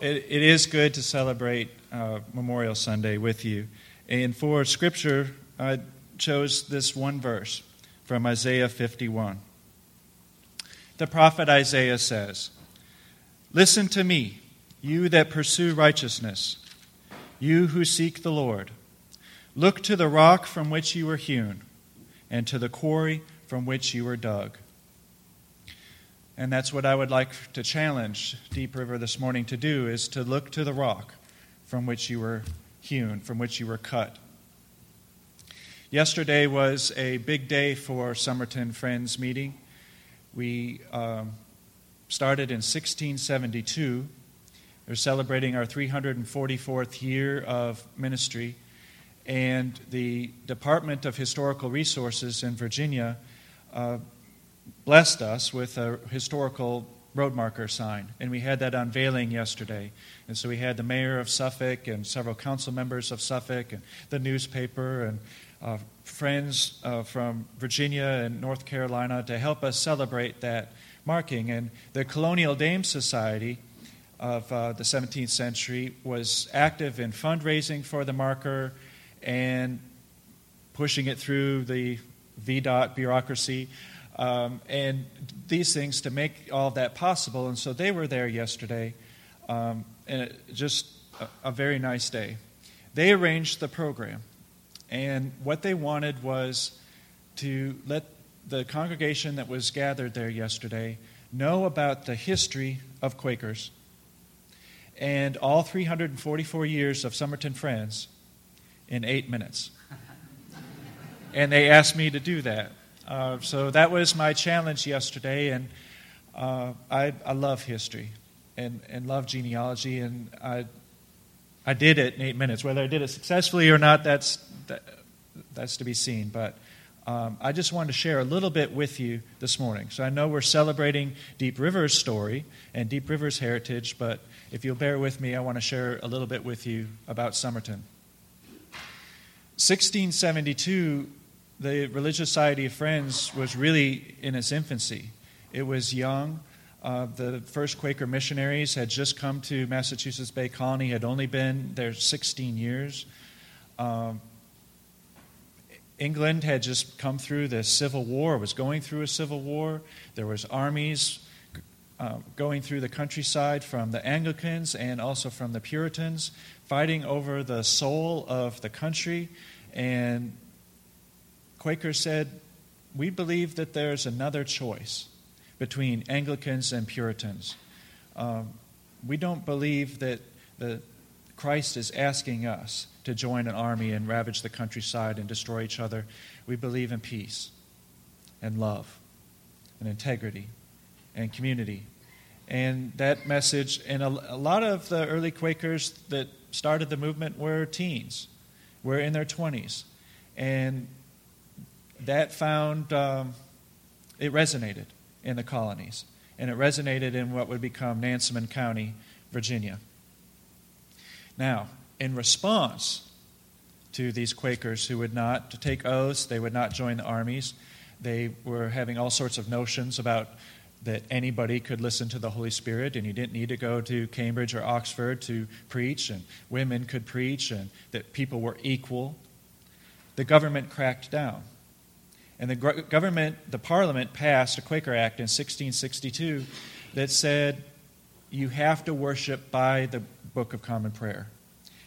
it, it is good to celebrate uh, Memorial Sunday with you. And for scripture, I chose this one verse from Isaiah 51. The prophet Isaiah says, Listen to me, you that pursue righteousness, you who seek the Lord. Look to the rock from which you were hewn, and to the quarry from which you were dug. And that's what I would like to challenge Deep River this morning to do is to look to the rock from which you were hewn, from which you were cut. Yesterday was a big day for Somerton Friends meeting. We um, started in 1672. We're celebrating our 344th year of ministry. And the Department of Historical Resources in Virginia uh, blessed us with a historical road marker sign. And we had that unveiling yesterday. And so we had the mayor of Suffolk and several council members of Suffolk and the newspaper and uh, friends uh, from Virginia and North Carolina to help us celebrate that marking. And the Colonial Dame Society of uh, the 17th century was active in fundraising for the marker and pushing it through the VDOT bureaucracy. Um, and these things to make all that possible. And so they were there yesterday, um, and it, just a, a very nice day. They arranged the program, and what they wanted was to let the congregation that was gathered there yesterday know about the history of Quakers and all 344 years of Somerton Friends in eight minutes. and they asked me to do that. Uh, so that was my challenge yesterday, and uh, I, I love history and, and love genealogy, and I, I did it in eight minutes. Whether I did it successfully or not, that's, that, that's to be seen. But um, I just wanted to share a little bit with you this morning. So I know we're celebrating Deep River's story and Deep River's heritage, but if you'll bear with me, I want to share a little bit with you about Somerton. 1672 the Religious Society of Friends was really in its infancy. It was young. Uh, the first Quaker missionaries had just come to Massachusetts Bay Colony, had only been there 16 years. Um, England had just come through the Civil War, was going through a civil war. There was armies uh, going through the countryside from the Anglicans and also from the Puritans, fighting over the soul of the country. And Quakers said, We believe that there's another choice between Anglicans and Puritans. Um, we don't believe that the, Christ is asking us to join an army and ravage the countryside and destroy each other. We believe in peace and love and integrity and community. And that message, and a, a lot of the early Quakers that started the movement were teens, were in their 20s. And that found um, it resonated in the colonies, and it resonated in what would become Nansemond County, Virginia. Now, in response to these Quakers who would not take oaths, they would not join the armies, they were having all sorts of notions about that anybody could listen to the Holy Spirit and you didn't need to go to Cambridge or Oxford to preach, and women could preach, and that people were equal. The government cracked down. And the government, the parliament passed a Quaker Act in 1662 that said you have to worship by the Book of Common Prayer.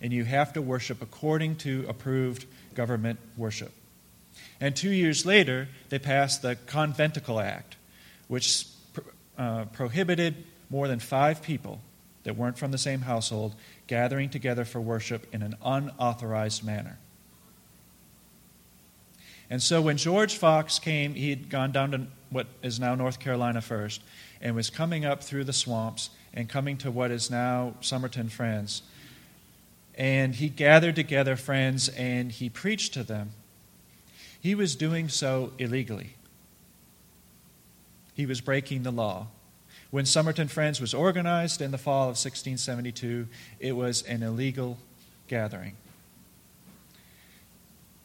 And you have to worship according to approved government worship. And two years later, they passed the Conventicle Act, which uh, prohibited more than five people that weren't from the same household gathering together for worship in an unauthorized manner. And so when George Fox came, he had gone down to what is now North Carolina first and was coming up through the swamps and coming to what is now Somerton Friends. And he gathered together friends and he preached to them. He was doing so illegally. He was breaking the law. When Somerton Friends was organized in the fall of 1672, it was an illegal gathering.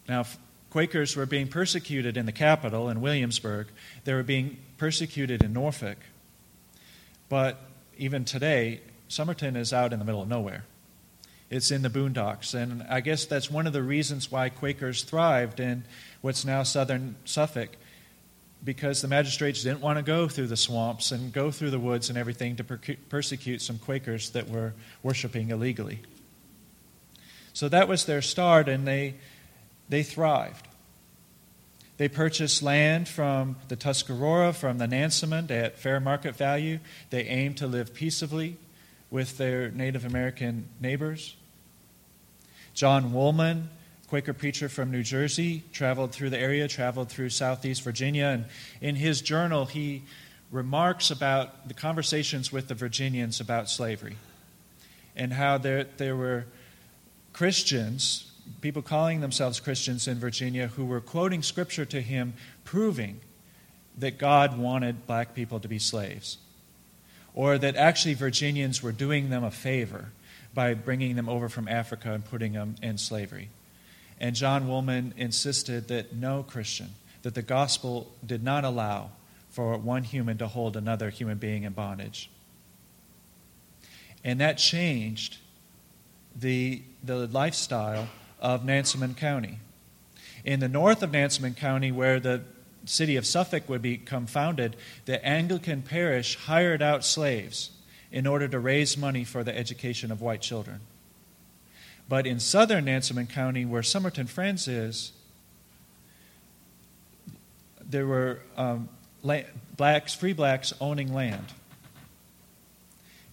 Now, Quakers were being persecuted in the capital, in Williamsburg. They were being persecuted in Norfolk. But even today, Somerton is out in the middle of nowhere. It's in the boondocks. And I guess that's one of the reasons why Quakers thrived in what's now southern Suffolk, because the magistrates didn't want to go through the swamps and go through the woods and everything to per- persecute some Quakers that were worshiping illegally. So that was their start, and they, they thrived. They purchased land from the Tuscarora, from the Nansemond at fair market value. They aimed to live peaceably with their Native American neighbors. John Woolman, Quaker preacher from New Jersey, traveled through the area, traveled through southeast Virginia, and in his journal, he remarks about the conversations with the Virginians about slavery and how there, there were Christians, people calling themselves Christians in Virginia, who were quoting scripture to him, proving that God wanted black people to be slaves, or that actually Virginians were doing them a favor by bringing them over from Africa and putting them in slavery. And John Woolman insisted that no Christian, that the gospel did not allow for one human to hold another human being in bondage. And that changed the, the lifestyle of Nansemond County. In the north of Nansemond County, where the city of Suffolk would become founded, the Anglican parish hired out slaves in order to raise money for the education of white children. But in southern Nansemond County, where Somerton Friends is, there were um, blacks, free blacks owning land.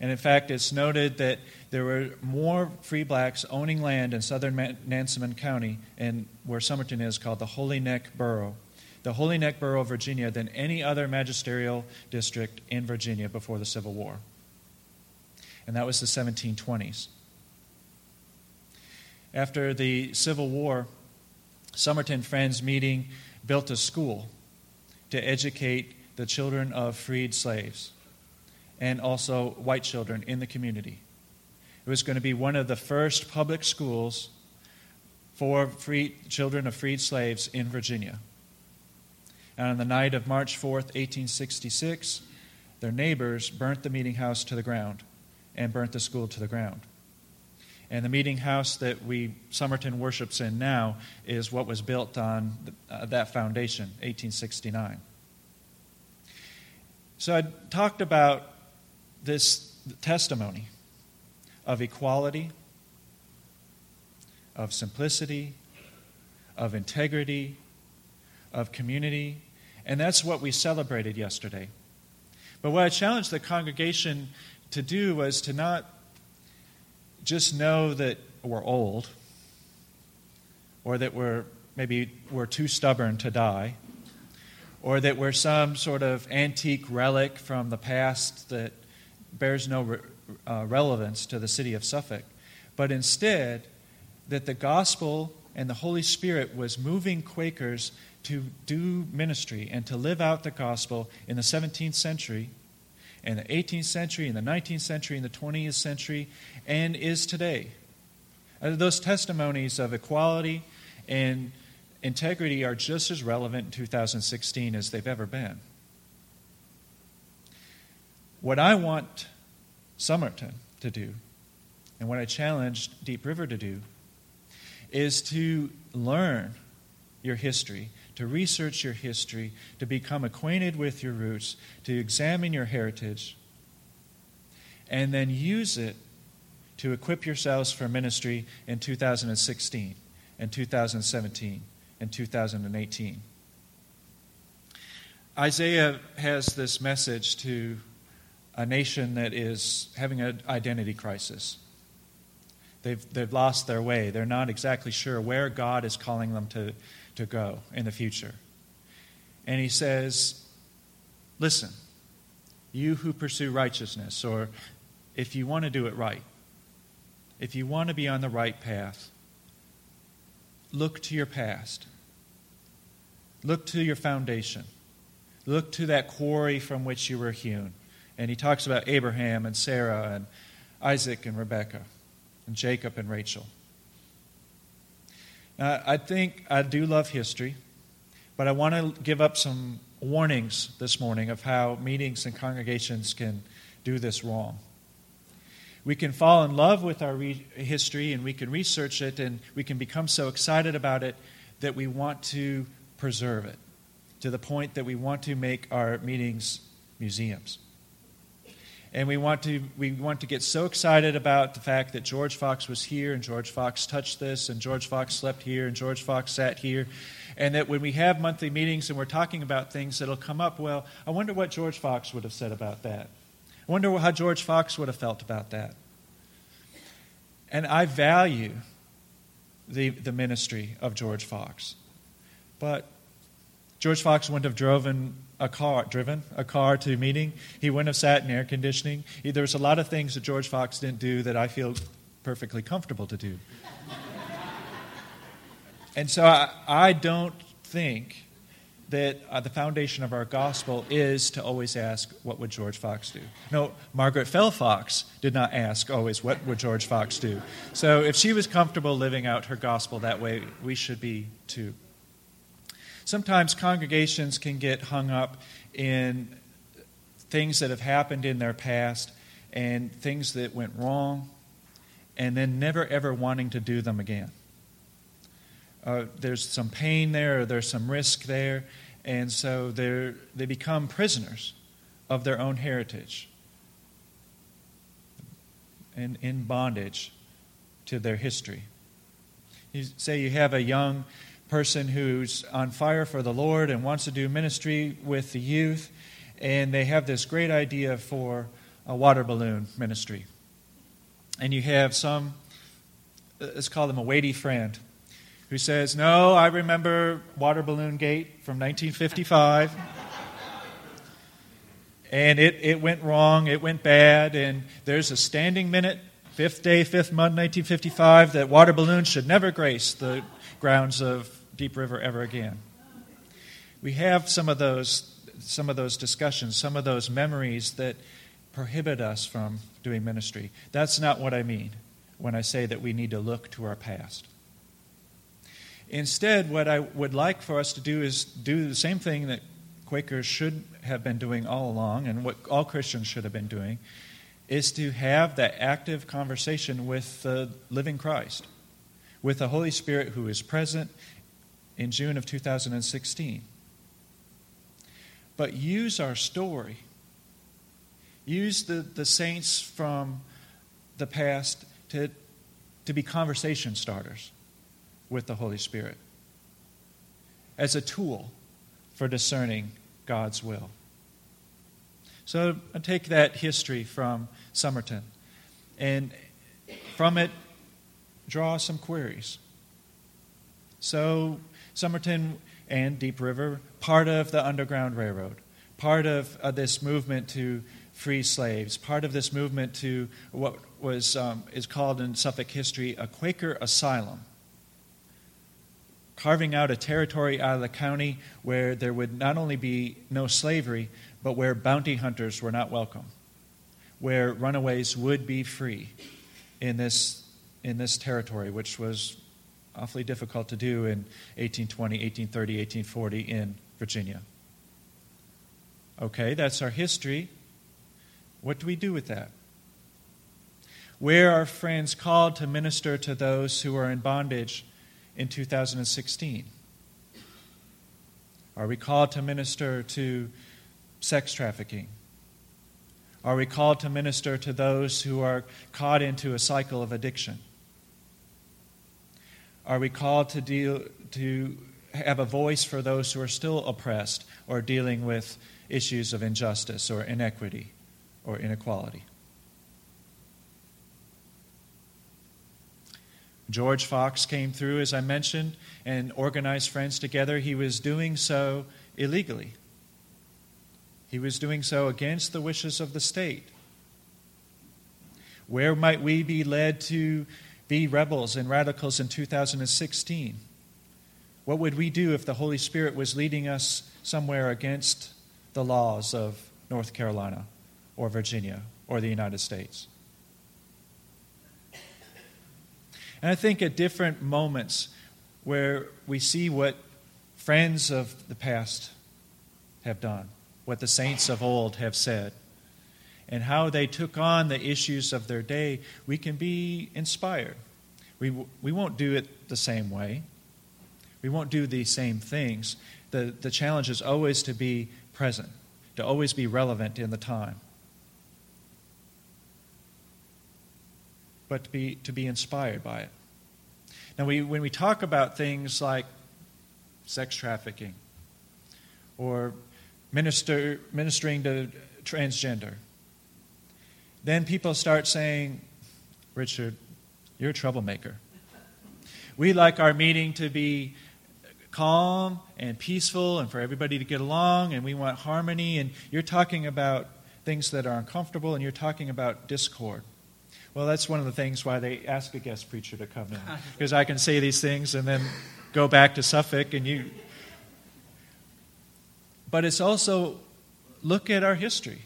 And in fact, it's noted that there were more free blacks owning land in southern Nansemond County, and where Somerton is, called the Holy Neck Borough, the Holy Neck Borough of Virginia, than any other magisterial district in Virginia before the Civil War. And that was the 1720s. After the Civil War, Somerton Friends Meeting built a school to educate the children of freed slaves and also white children in the community. It was going to be one of the first public schools for free, children of freed slaves in Virginia. And on the night of March 4th, 1866, their neighbors burnt the meeting house to the ground and burnt the school to the ground. And the meeting house that we Somerton worships in now is what was built on uh, that foundation, 1869. So I talked about this testimony of equality, of simplicity, of integrity, of community, and that's what we celebrated yesterday. But what I challenged the congregation to do was to not just know that we're old or that we're maybe we're too stubborn to die or that we're some sort of antique relic from the past that bears no re- uh, relevance to the city of Suffolk, but instead that the gospel and the Holy Spirit was moving Quakers to do ministry and to live out the gospel in the 17th century, in the 18th century, in the 19th century, in the 20th century, and is today. Uh, those testimonies of equality and integrity are just as relevant in 2016 as they've ever been. What I want Somerton to do, and what I challenged Deep River to do, is to learn your history, to research your history, to become acquainted with your roots, to examine your heritage, and then use it to equip yourselves for ministry in 2016 and 2017 and 2018. Isaiah has this message to a nation that is having an identity crisis. They've, they've lost their way. They're not exactly sure where God is calling them to, to go in the future. And he says, Listen, you who pursue righteousness, or if you want to do it right, if you want to be on the right path, look to your past. Look to your foundation. Look to that quarry from which you were hewn. And he talks about Abraham and Sarah and Isaac and Rebekah and Jacob and Rachel. Now, I think I do love history, but I want to give up some warnings this morning of how meetings and congregations can do this wrong. We can fall in love with our re- history and we can research it and we can become so excited about it that we want to preserve it to the point that we want to make our meetings museums. And we want to we want to get so excited about the fact that George Fox was here and George Fox touched this and George Fox slept here and George Fox sat here and that when we have monthly meetings and we're talking about things that'll come up, well, I wonder what George Fox would have said about that. I wonder how George Fox would have felt about that. And I value the, the ministry of George Fox. But George Fox wouldn't have driven a car, driven a car to meeting. He wouldn't have sat in air conditioning. There was a lot of things that George Fox didn't do that I feel perfectly comfortable to do. and so I, I don't think that uh, the foundation of our gospel is to always ask, what would George Fox do? No, Margaret Fell Fox did not ask always, what would George Fox do? So if she was comfortable living out her gospel that way, we should be too. Sometimes congregations can get hung up in things that have happened in their past and things that went wrong, and then never ever wanting to do them again uh, there's some pain there, or there's some risk there, and so they they become prisoners of their own heritage and in bondage to their history. You say you have a young person who's on fire for the Lord and wants to do ministry with the youth, and they have this great idea for a water balloon ministry. And you have some, let's call them a weighty friend, who says, No, I remember Water Balloon Gate from 1955. and it, it went wrong, it went bad, and there's a standing minute, fifth day, fifth month, 1955, that water balloons should never grace the grounds of Deep River ever again. We have some of those, some of those discussions, some of those memories that prohibit us from doing ministry. That's not what I mean when I say that we need to look to our past. Instead, what I would like for us to do is do the same thing that Quakers should have been doing all along and what all Christians should have been doing is to have that active conversation with the living Christ, with the Holy Spirit who is present in June of 2016. But use our story. Use the, the saints from the past to, to be conversation starters with the Holy Spirit as a tool for discerning God's will. So I take that history from Somerton and from it draw some queries. So Somerton and Deep River, part of the Underground Railroad, part of uh, this movement to free slaves, part of this movement to what was um, is called in Suffolk history a Quaker asylum carving out a territory out of the county where there would not only be no slavery, but where bounty hunters were not welcome, where runaways would be free in this, in this territory, which was awfully difficult to do in 1820, 1830, 1840 in Virginia. Okay, that's our history. What do we do with that? Where are friends called to minister to those who are in bondage in 2016? Are we called to minister to sex trafficking? Are we called to minister to those who are caught into a cycle of addiction? Are we called to deal to have a voice for those who are still oppressed or dealing with issues of injustice or inequity or inequality? George Fox came through, as I mentioned, and organized friends together. He was doing so illegally. He was doing so against the wishes of the state. Where might we be led to be rebels and radicals in 2016? What would we do if the Holy Spirit was leading us somewhere against the laws of North Carolina or Virginia or the United States? And I think at different moments where we see what friends of the past have done, what the saints of old have said, and how they took on the issues of their day, we can be inspired. We, we won't do it the same way, we won't do the same things. The, the challenge is always to be present, to always be relevant in the time. But to be, to be inspired by it. Now, we, when we talk about things like sex trafficking or minister, ministering to transgender, then people start saying, Richard, you're a troublemaker. We like our meeting to be calm and peaceful and for everybody to get along, and we want harmony, and you're talking about things that are uncomfortable, and you're talking about discord. Well, that's one of the things why they ask a guest preacher to come in, because I can say these things and then go back to Suffolk, and you. But it's also look at our history.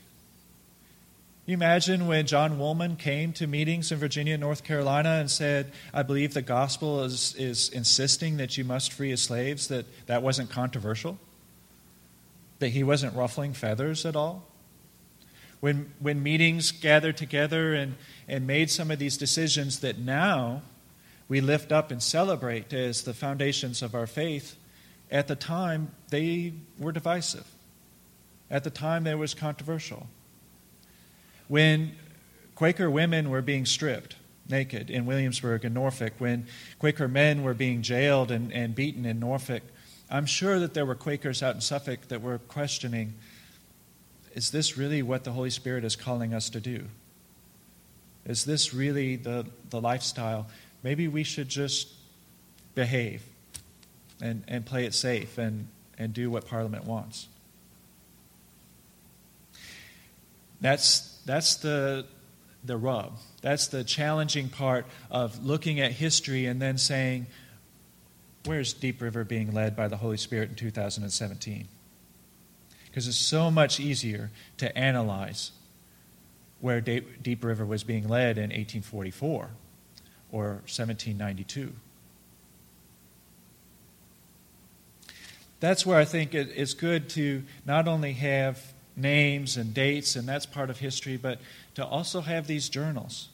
You imagine when John Woolman came to meetings in Virginia North Carolina and said, I believe the gospel is, is insisting that you must free as slaves, that that wasn't controversial? That he wasn't ruffling feathers at all? When, when meetings gathered together and, and made some of these decisions that now we lift up and celebrate as the foundations of our faith, at the time they were divisive. At the time they was controversial. When Quaker women were being stripped naked in Williamsburg and Norfolk, when Quaker men were being jailed and, and beaten in Norfolk, I'm sure that there were Quakers out in Suffolk that were questioning is this really what the Holy Spirit is calling us to do? Is this really the, the lifestyle? Maybe we should just behave and, and play it safe and, and do what Parliament wants. That's that's the, the rub. That's the challenging part of looking at history and then saying, where's Deep River being led by the Holy Spirit in 2017? Because it's so much easier to analyze where Deep River was being led in 1844 or 1792. That's where I think it's good to not only have names and dates, and that's part of history, but to also have these journals.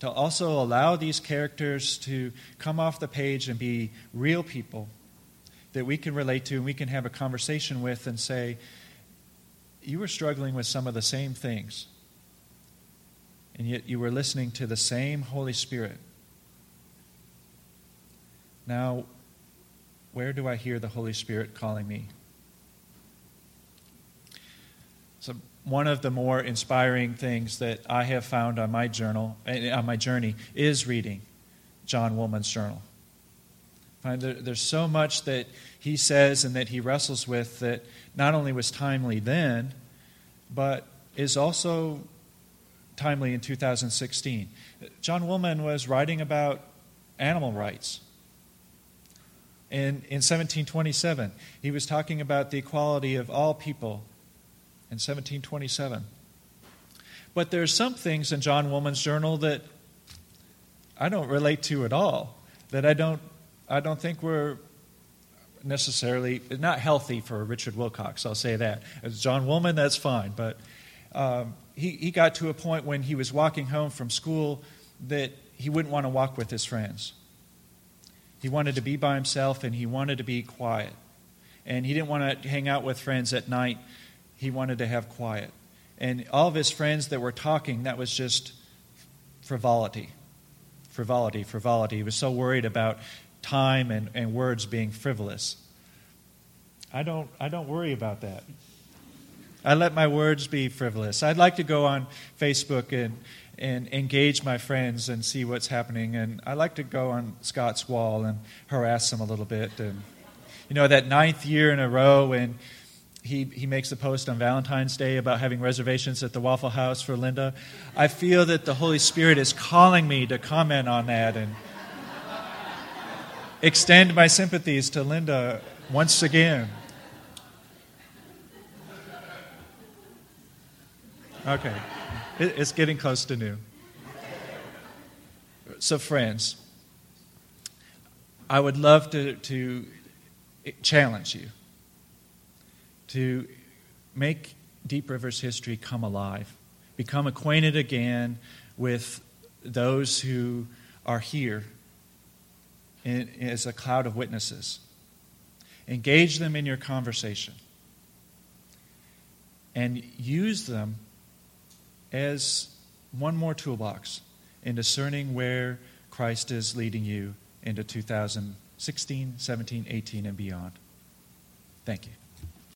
To also allow these characters to come off the page and be real people that we can relate to and we can have a conversation with and say, You were struggling with some of the same things, and yet you were listening to the same Holy Spirit. Now, where do I hear the Holy Spirit calling me? So one of the more inspiring things that I have found on my journal, eh, on my journey, is reading John Woolman's journal. There's so much that he says and that he wrestles with that not only was timely then, but is also timely in 2016. John Woolman was writing about animal rights. In, in 1727, he was talking about the equality of all people in 1727. But there's some things in John Woolman's journal that I don't relate to at all, that I don't, I don't think were necessarily not healthy for Richard Wilcox. I'll say that. As John Woolman, that's fine. But um, he, he got to a point when he was walking home from school that he wouldn't want to walk with his friends. He wanted to be by himself and he wanted to be quiet. And he didn't want to hang out with friends at night he wanted to have quiet. And all of his friends that were talking, that was just frivolity. Frivolity, frivolity. He was so worried about time and, and words being frivolous. I don't, I don't worry about that. I let my words be frivolous. I'd like to go on Facebook and, and engage my friends and see what's happening. And I like to go on Scott's wall and harass them a little bit. And, you know, that ninth year in a row when he, he makes a post on Valentine's Day about having reservations at the Waffle House for Linda. I feel that the Holy Spirit is calling me to comment on that and extend my sympathies to Linda once again. Okay, it's getting close to noon. So, friends, I would love to, to challenge you to make Deep River's history come alive, become acquainted again with those who are here in, as a cloud of witnesses. Engage them in your conversation and use them as one more toolbox in discerning where Christ is leading you into 2016, 17, 18, and beyond. Thank you.